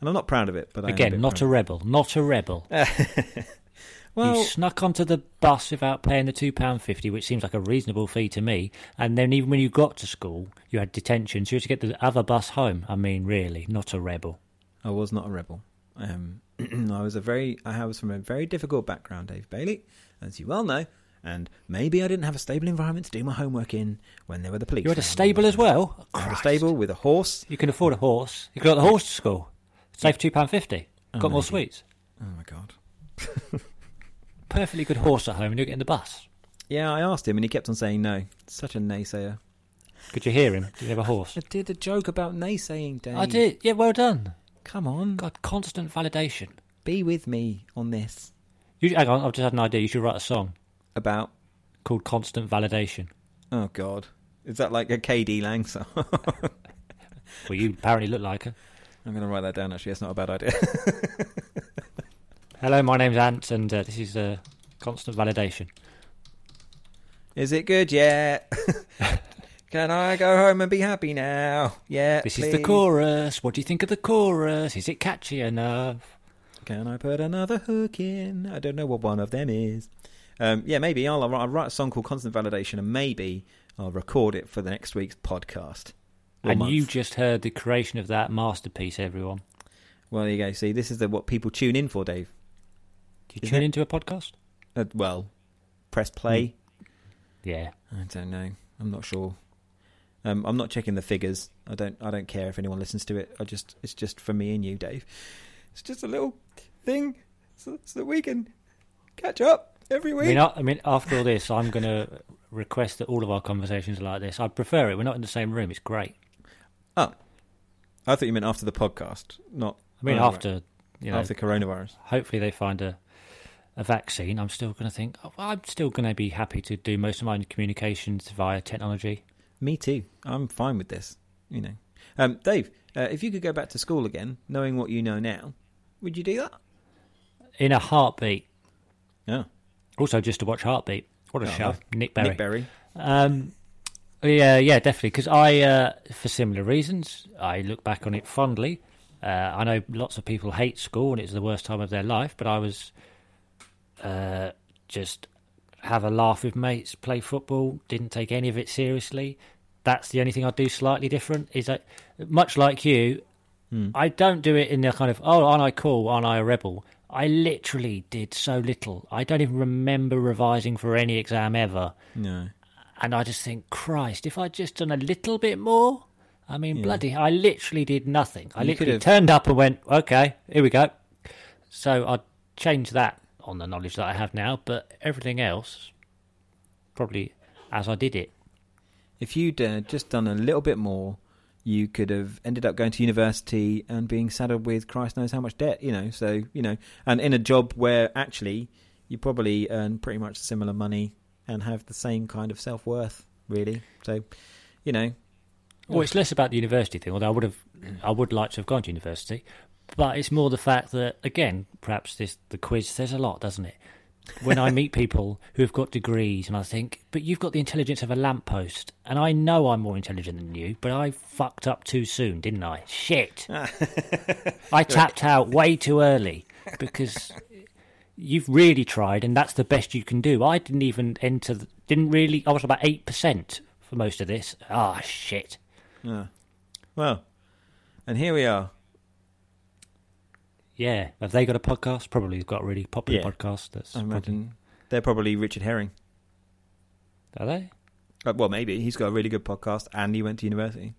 and I'm not proud of it. But I Again, bit not a rebel. Not a rebel. well, you snuck onto the bus without paying the two pound fifty, which seems like a reasonable fee to me. And then even when you got to school, you had detentions. so you had to get the other bus home. I mean, really, not a rebel. I was not a rebel. Um, I was a very, I was from a very difficult background, Dave Bailey, as you well know. And maybe I didn't have a stable environment to do my homework in when there were the police. You had a stable as well. I had a stable with a horse. You can afford a horse. You got the horse to school. Save two pound fifty. Oh, Got more sweets. Oh my god. Perfectly good horse at home, and you're getting the bus. Yeah, I asked him, and he kept on saying no. Such a naysayer. Could you hear him? Did he have a horse? I did a joke about naysaying, Dave. I did. Yeah, well done. Come on, God, constant validation. be with me on this. You, hang on, I've just had an idea. You should write a song About called "Constant Validation." oh god, is that like a KD Lang song? Well, you apparently look like her. I'm going to write that down. Actually, that's not a bad idea. Hello, my name's Ant, and uh, this is uh, "Constant Validation." Is it good yet? Can I go home and be happy now? Yeah. This is the chorus. What do you think of the chorus? Is it catchy enough? Can I put another hook in? I don't know what one of them is. Um, yeah, maybe I'll, I'll write a song called Constant Validation, and maybe I'll record it for the next week's podcast. And month. you just heard the creation of that masterpiece, everyone. Well, there you go. See, this is the, what people tune in for, Dave. Do you Isn't tune it? into a podcast? Uh, well, press play. Yeah. I don't know. I'm not sure. Um, I'm not checking the figures. I don't. I don't care if anyone listens to it. I just. It's just for me and you, Dave. It's just a little thing so, so that we can catch up every I mean, I, I mean, after all this, I'm going to request that all of our conversations are like this. I prefer it. We're not in the same room. It's great. Oh, I thought you meant after the podcast, not. I mean, after you know, after coronavirus. hopefully they find a a vaccine. I'm still going to think. Oh, I'm still going to be happy to do most of my communications via technology. Me too. I'm fine with this. You know, um, Dave. Uh, if you could go back to school again, knowing what you know now, would you do that? In a heartbeat. Yeah. Also, just to watch Heartbeat. What a Oh, show. Nick Berry. Nick Berry. Um, yeah, yeah, definitely. Because I, uh, for similar reasons, I look back on it fondly. Uh, I know lots of people hate school and it's the worst time of their life, but I was uh, just have a laugh with mates, play football, didn't take any of it seriously. That's the only thing I do slightly different. Is that much like you, Hmm. I don't do it in the kind of oh, aren't I cool? Aren't I a rebel? I literally did so little. I don't even remember revising for any exam ever. No. And I just think, Christ, if I'd just done a little bit more, I mean, Yeah. bloody, I literally did nothing. I You literally could've- turned up and went, okay, here we go. So I'd change that on the knowledge that I have now, but everything else, probably as I did it. If you'd uh, just done a little bit more, you could have ended up going to university and being saddled with Christ knows how much debt, you know. So, you know, and in a job where actually you probably earn pretty much similar money and have the same kind of self worth, really. So, you know, Well, it's less about the university thing, although I would have, I would like to have gone to university, but it's more the fact that, again, perhaps this the quiz says a lot, doesn't it? When I meet people who have got degrees, and I think, but you've got the intelligence of a lamppost, and I know I'm more intelligent than you, but I fucked up too soon, didn't I? Shit! I tapped out way too early because you've really tried, and that's the best you can do. I didn't even enter, the, didn't really. I was about eight percent for most of this. Ah, shit. yeah. well, and here we are. Yeah, have they got a podcast? Probably got a really popular Yeah. podcast. That's I imagine they're probably Richard Herring. Are they? Uh, well, maybe he's got a really good podcast, and he went to university.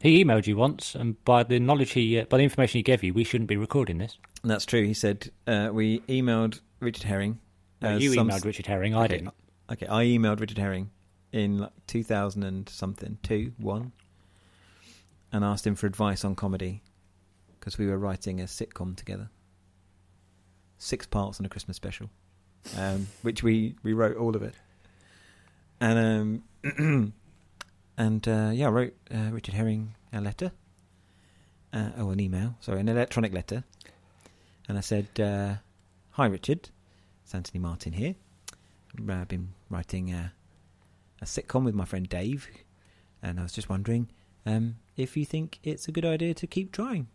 He emailed you once, and by the knowledge he, uh, by the information he gave you, we shouldn't be recording this. And that's true. He said uh, we emailed Richard Herring. No, you some- emailed Richard Herring. I Okay, didn't. Okay, I emailed Richard Herring in like 2000 and something, two, one, and asked him for advice on comedy because we were writing a sitcom together. Six parts on a Christmas special, um, which we, we wrote all of it. And um, and uh, yeah, I wrote uh, Richard Herring a letter. Uh, oh, an email. Sorry, an electronic letter. And I said, uh, "Hi, Richard. It's Anthony Martin here. I've been writing a, a sitcom with my friend Dave, and I was just wondering um, if you think it's a good idea to keep trying,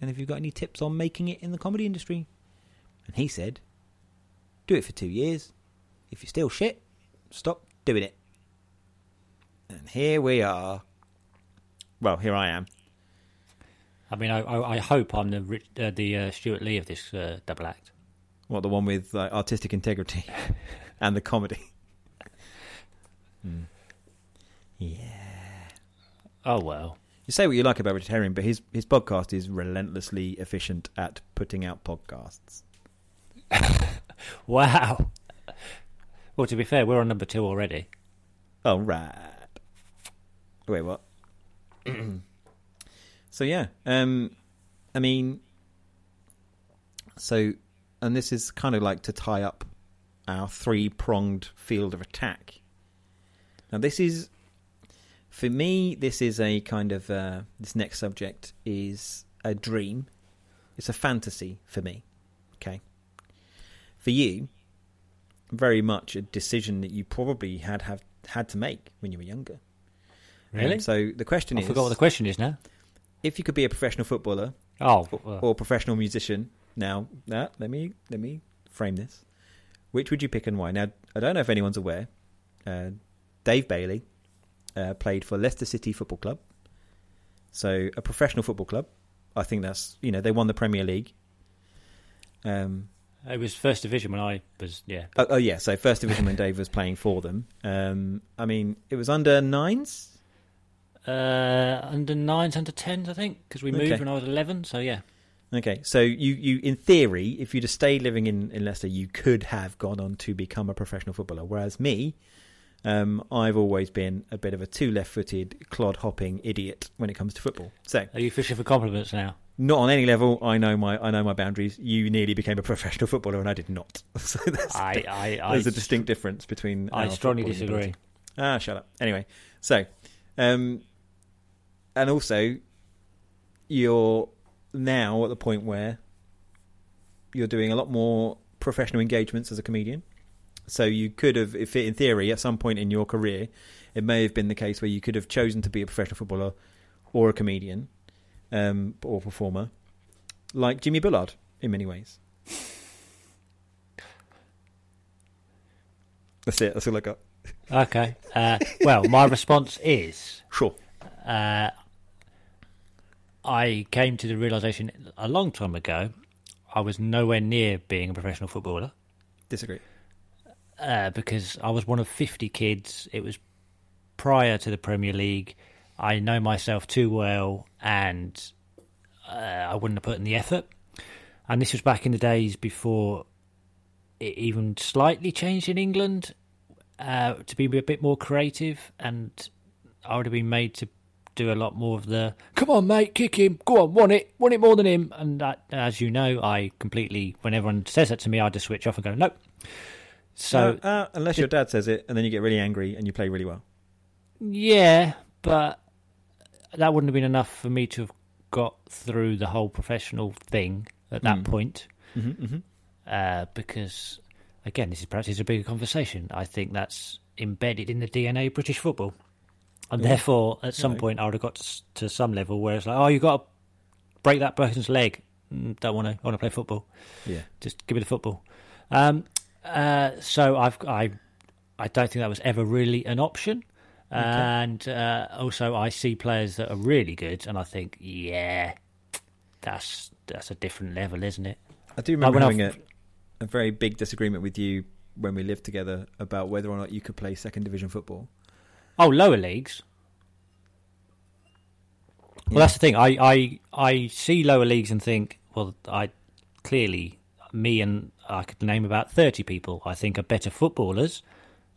and if you've got any tips on making it in the comedy industry." And he said, "Do it for two years. If you're still shit, stop doing it." And here we are. Well, here I am. I mean, I, I, I hope I'm the uh, the uh, Stewart Lee of this uh, double act. What the one with artistic integrity and the comedy? Hmm. Yeah. Oh well. You say what you like about Richard Herring, but his his podcast is relentlessly efficient at putting out podcasts. Wow. Well, to be fair, we're on number two already. Oh right. Wait, what? so yeah, um, I mean, so, and this is kind of like to tie up our three pronged field of attack. Now, this is for me. This is a kind of uh, this next subject is a dream. It's a fantasy for me. Okay. For you, very much a decision that you probably had have had to make when you were younger. Really? Um, so the question I is, forgot what the question is now. if you could be a professional footballer Oh, or, or professional musician, now, now let me let me frame this. Which would you pick and why? Now, I don't know if anyone's aware. Uh, Dave Bailey uh, played for Leicester City Football Club, so a professional football club. I think that's you know they won the Premier League. Um, It was first division when I was. Yeah. Oh, oh yeah, so first division when Dave was playing for them. Um, I mean, it was under nines. Uh, under nines, under tens, I think, because we moved Okay. when I was eleven. So yeah. Okay, so you, you in theory, if you'd have stayed living in, in Leicester, you could have gone on to become a professional footballer. Whereas me, um, I've always been a bit of a two left-footed, clod-hopping idiot when it comes to football. So Are you fishing for compliments now? not on any level. I know my I know my boundaries. You nearly became a professional footballer, and I did not. So there's, a I, I, I, there's a distinct difference between. I strongly disagree. Ah, shut up. Anyway, so, um, and also, you're now at the point where you're doing a lot more professional engagements as a comedian. So you could have, if in theory, at some point in your career, it may have been the case where you could have chosen to be a professional footballer or a comedian um, or performer, like Jimmy Bullard in many ways. That's it. That's all I got. Okay. Uh, well, my response is Sure. uh, I came to the realization a long time ago I was nowhere near being a professional footballer Disagree. Uh, because I was one of 50 kids. It was prior to the Premier League. I know myself too well and uh, I wouldn't have put in the effort. And this was back in the days before it even slightly changed in England uh, to be a bit more creative, and I would have been made to do a lot more of the "come on, mate, kick him, go on, want it, want it more than him." And that, as you know, I completely, when everyone says that to me, I just switch off and go, "Nope." So uh, uh, unless your dad says it, and then you get really angry and you play really well. Yeah, but that wouldn't have been enough for me to have got through the whole professional thing at that Mm. point. Mm-hmm, mm-hmm. Uh, because, again, this is perhaps is a bigger conversation. I think that's embedded in the DNA of British football. And Yeah. therefore, at some point, I would have got to, to some level where it's like, oh, you've got to break that person's leg. Mm, Don't want to I want to play football. Yeah. Just give me the football. Um, uh, so I've I I don't think that was ever really an option. And uh, also, I see players that are really good, and I think, yeah, that's that's a different level, isn't it? I do remember when having a, a very big disagreement with you when we lived together about whether or not you could play second division football. Oh, lower leagues. Well, Yeah. that's the thing. I, I I see lower leagues and think, well, I clearly me and I could name about thirty people I think are better footballers,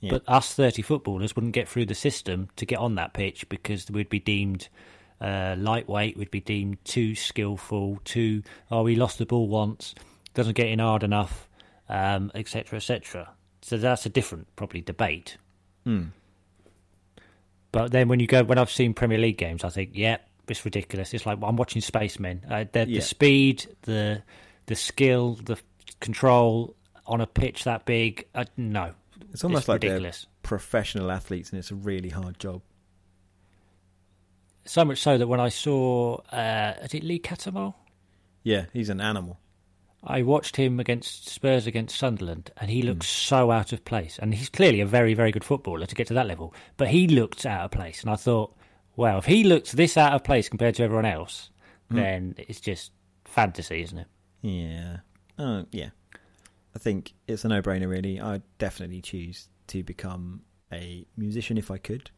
Yeah. but us thirty footballers wouldn't get through the system to get on that pitch because we'd be deemed uh, lightweight, we'd be deemed too skillful, too oh we lost the ball once, doesn't get in hard enough, um, etc. etc. So that's a different probably debate. Hmm. But then when you go, when I've seen Premier League games, I think, yeah, it's ridiculous. It's like I'm watching Spacemen. Uh, the, Yeah. the speed, the the skill, the control on a pitch that big. Uh, no, It's almost it's like they're ridiculous. professional athletes, and it's a really hard job. So much so that when I saw, uh, is it Lee Cattermole? Yeah, he's an animal. I watched him against Spurs against Sunderland, and he looked Hmm. so out of place. And he's clearly a very, very good footballer to get to that level. But he looked out of place, and I thought, wow, if he looks this out of place compared to everyone else, Hmm. then it's just fantasy, isn't it? Yeah. Uh, yeah. I think it's a no-brainer, really. I'd definitely choose to become a musician if I could,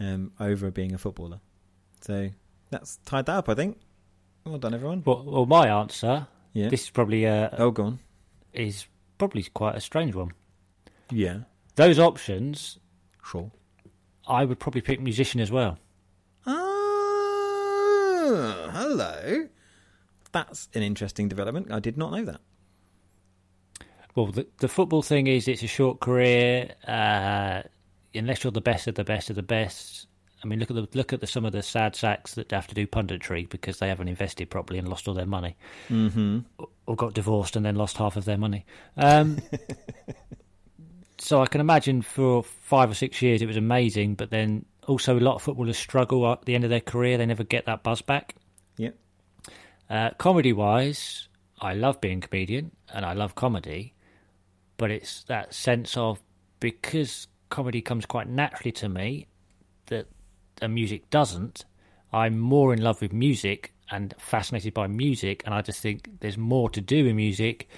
um, over being a footballer. So that's tied that up, I think. Well done, everyone. Well, well my answer, Yeah. this is probably uh, oh, go on. is probably quite a strange one. Yeah. Those options, Sure. I would probably pick musician as well. Ah, hello. That's an interesting development. I did not know that. Well, the, the football thing is it's a short career. Uh, unless you're the best of the best of the best. I mean, look at the look at the, some of the sad sacks that have to do punditry because they haven't invested properly and lost all their money, Mm-hmm. or got divorced and then lost half of their money. Um, so I can imagine for five or six years it was amazing, but then also a lot of footballers struggle at the end of their career; they never get that buzz back. Uh, comedy wise, I love being a comedian and I love comedy, but it's that sense of because comedy comes quite naturally to me that uh, music doesn't. I'm more in love with music and fascinated by music, and I just think there's more to do in music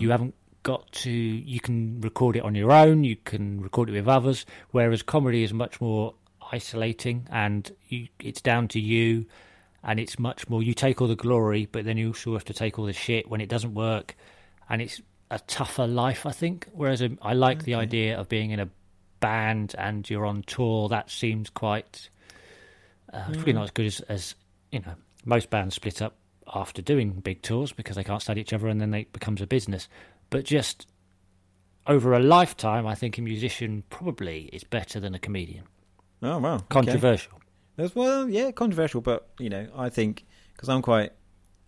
You haven't got to. You can record it on your own. You can record it with others. Whereas comedy is much more isolating, and you, it's down to you. And it's much more. You take all the glory, but then you also have to take all the shit when it doesn't work. And it's a tougher life, I think. Whereas um, I like the idea of being in a band and you're on tour. That seems quite. Uh, it's Probably not as good as, as you know. Most bands split up after doing big tours because they can't stand each other, and then they, it becomes a business. But just over a lifetime, I think a musician probably is better than a comedian. Oh wow, okay. That's, well, yeah, controversial, but you know, I think because I'm quite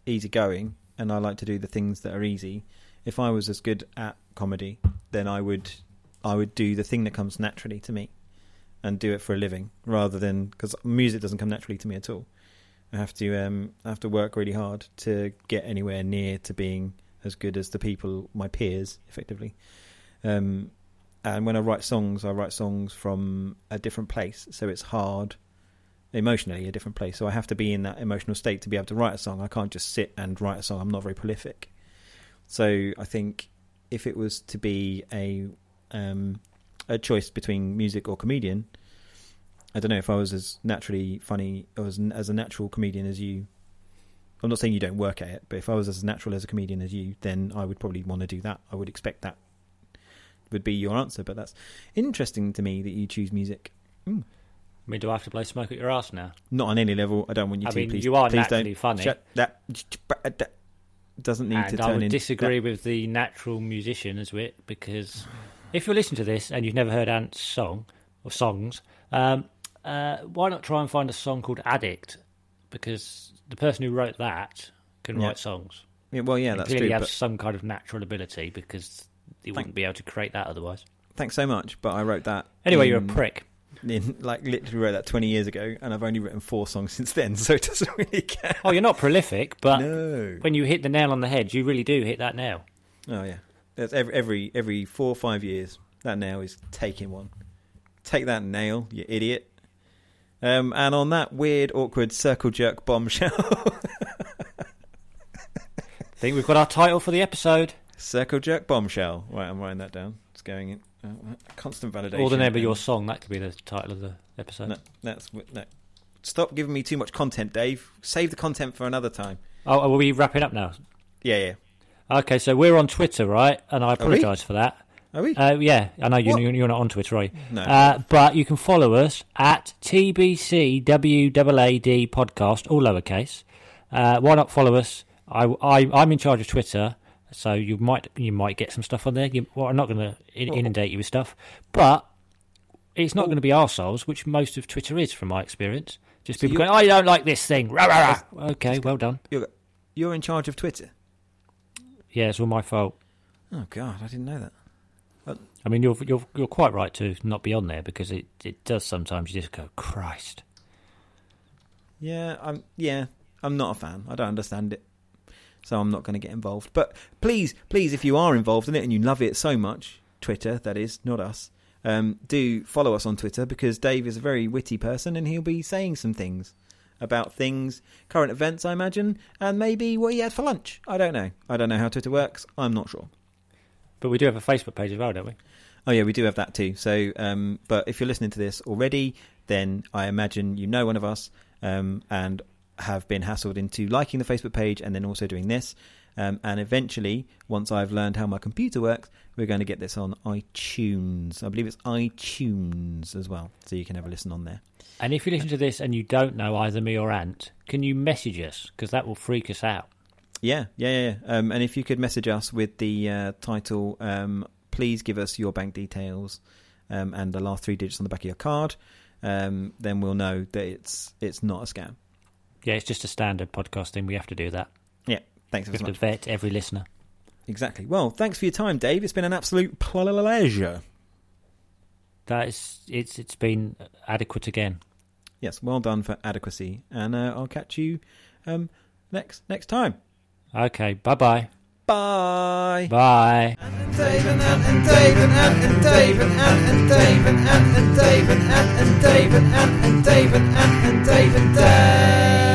easygoing and I like to do the things that are easy. If I was as good at comedy, then I would, I would do the thing that comes naturally to me, and do it for a living rather than because music doesn't come naturally to me at all. I have to, um, I have to work really hard to get anywhere near to being as good as the people, my peers, effectively. Um, and when I write songs, I write songs from a different place, so it's hard emotionally a different place. So I have to be in that emotional state to be able to write a song. I can't just sit and write a song. I'm not very prolific. So I think if it was to be a um, a choice between music or comedian, I don't know if I was as naturally funny or as, as a natural comedian as you. I'm not saying you don't work at it, but if I was as natural as a comedian as you, then I would probably want to do that. I would expect that would be your answer. But that's interesting to me that you choose music. I mean, do I have to play Smoke at Your Ass now? Not on any level. I don't want you I to. mean, please, you are please naturally don't funny. Shut that. that doesn't need to and turn I would in. disagree with the natural musician as wit because if you're listening to this and you've never heard Ant's song or songs, um, uh, why not try and find a song called Addict? Because the person who wrote that can Yeah. write songs. Yeah, well, yeah, He that's clearly true. has some kind of natural ability because he wouldn't be able to create that otherwise. thanks so much. But I wrote that. Anyway, you're a prick. In, like literally wrote that 20 years ago, and I've only written four songs since then, so it doesn't really count. Oh, you're not prolific, but no. when you hit the nail on the head, you really do hit that nail. Oh yeah, that's every every every four or five years. That nail is taking one. Take that nail, you idiot. Um, and on that weird, awkward circle jerk bombshell, I think we've got our title for the episode. circle jerk bombshell. Right, I'm writing that down. It's going in. Constant validation. Or the name of your song. That could be the title of the episode. No, that's no. Stop giving me too much content, Dave. Save the content for another time. Oh, are we wrapping up now? Yeah, yeah. Okay, so we're on Twitter, right? And I apologise for that. Are we? Uh, yeah, I know you, you're not on Twitter, are you? no. Uh, but you can follow us at TBCWAAD podcast, all lowercase. Uh, why not follow us? I, I, I'm in charge of Twitter, so you might you might get some stuff on there. You, well, I'm not going to inundate you with stuff, but it's not going to be arseholes, which most of Twitter is, from my experience. Just people you- going, oh, "I don't like this thing." Rah, rah, rah. Okay, well done. you're, you're in charge of Twitter. Yeah, it's all my fault. Oh God, I didn't know that. I mean, you're you're you're quite right to not be on there because it, it does sometimes. You just go, Christ. Yeah, I'm. Yeah, I'm not a fan. I don't understand it, so I'm not going to get involved. But please, please, if you are involved in it and you love it so much, Twitter, that is, not us. Um, do follow us on Twitter because Dave is a very witty person and he'll be saying some things about things, current events, I imagine, and maybe what he had for lunch. I don't know. I don't know how Twitter works. I'm not sure. But we do have a Facebook page as well, don't we? Oh yeah, we do have that too. So, um, but if you're listening to this already, then I imagine you know one of us um, and have been hassled into liking the Facebook page and then also doing this. Um, and eventually, once I've learned how my computer works, we're going to get this on iTunes. I believe it's iTunes as well, so you can have a listen on there. And if you listen to this and you don't know either me or Ant, can you message us? Because that will freak us out. Yeah, yeah, yeah. yeah. Um, and if you could message us with the uh, title, um, please give us your bank details um, and the last three digits on the back of your card, um, then we'll know that it's it's not a scam. Yeah, it's just a standard podcasting. We have to do that. Yeah, thanks We very have to vet every listener. Exactly. Well, thanks for your time, Dave. It's been an absolute pleasure. That is, it's it's been adequate again. Yes, well done for adequacy, and uh, I'll catch you um, next next time. Okay, bye bye. Bye. Bye. and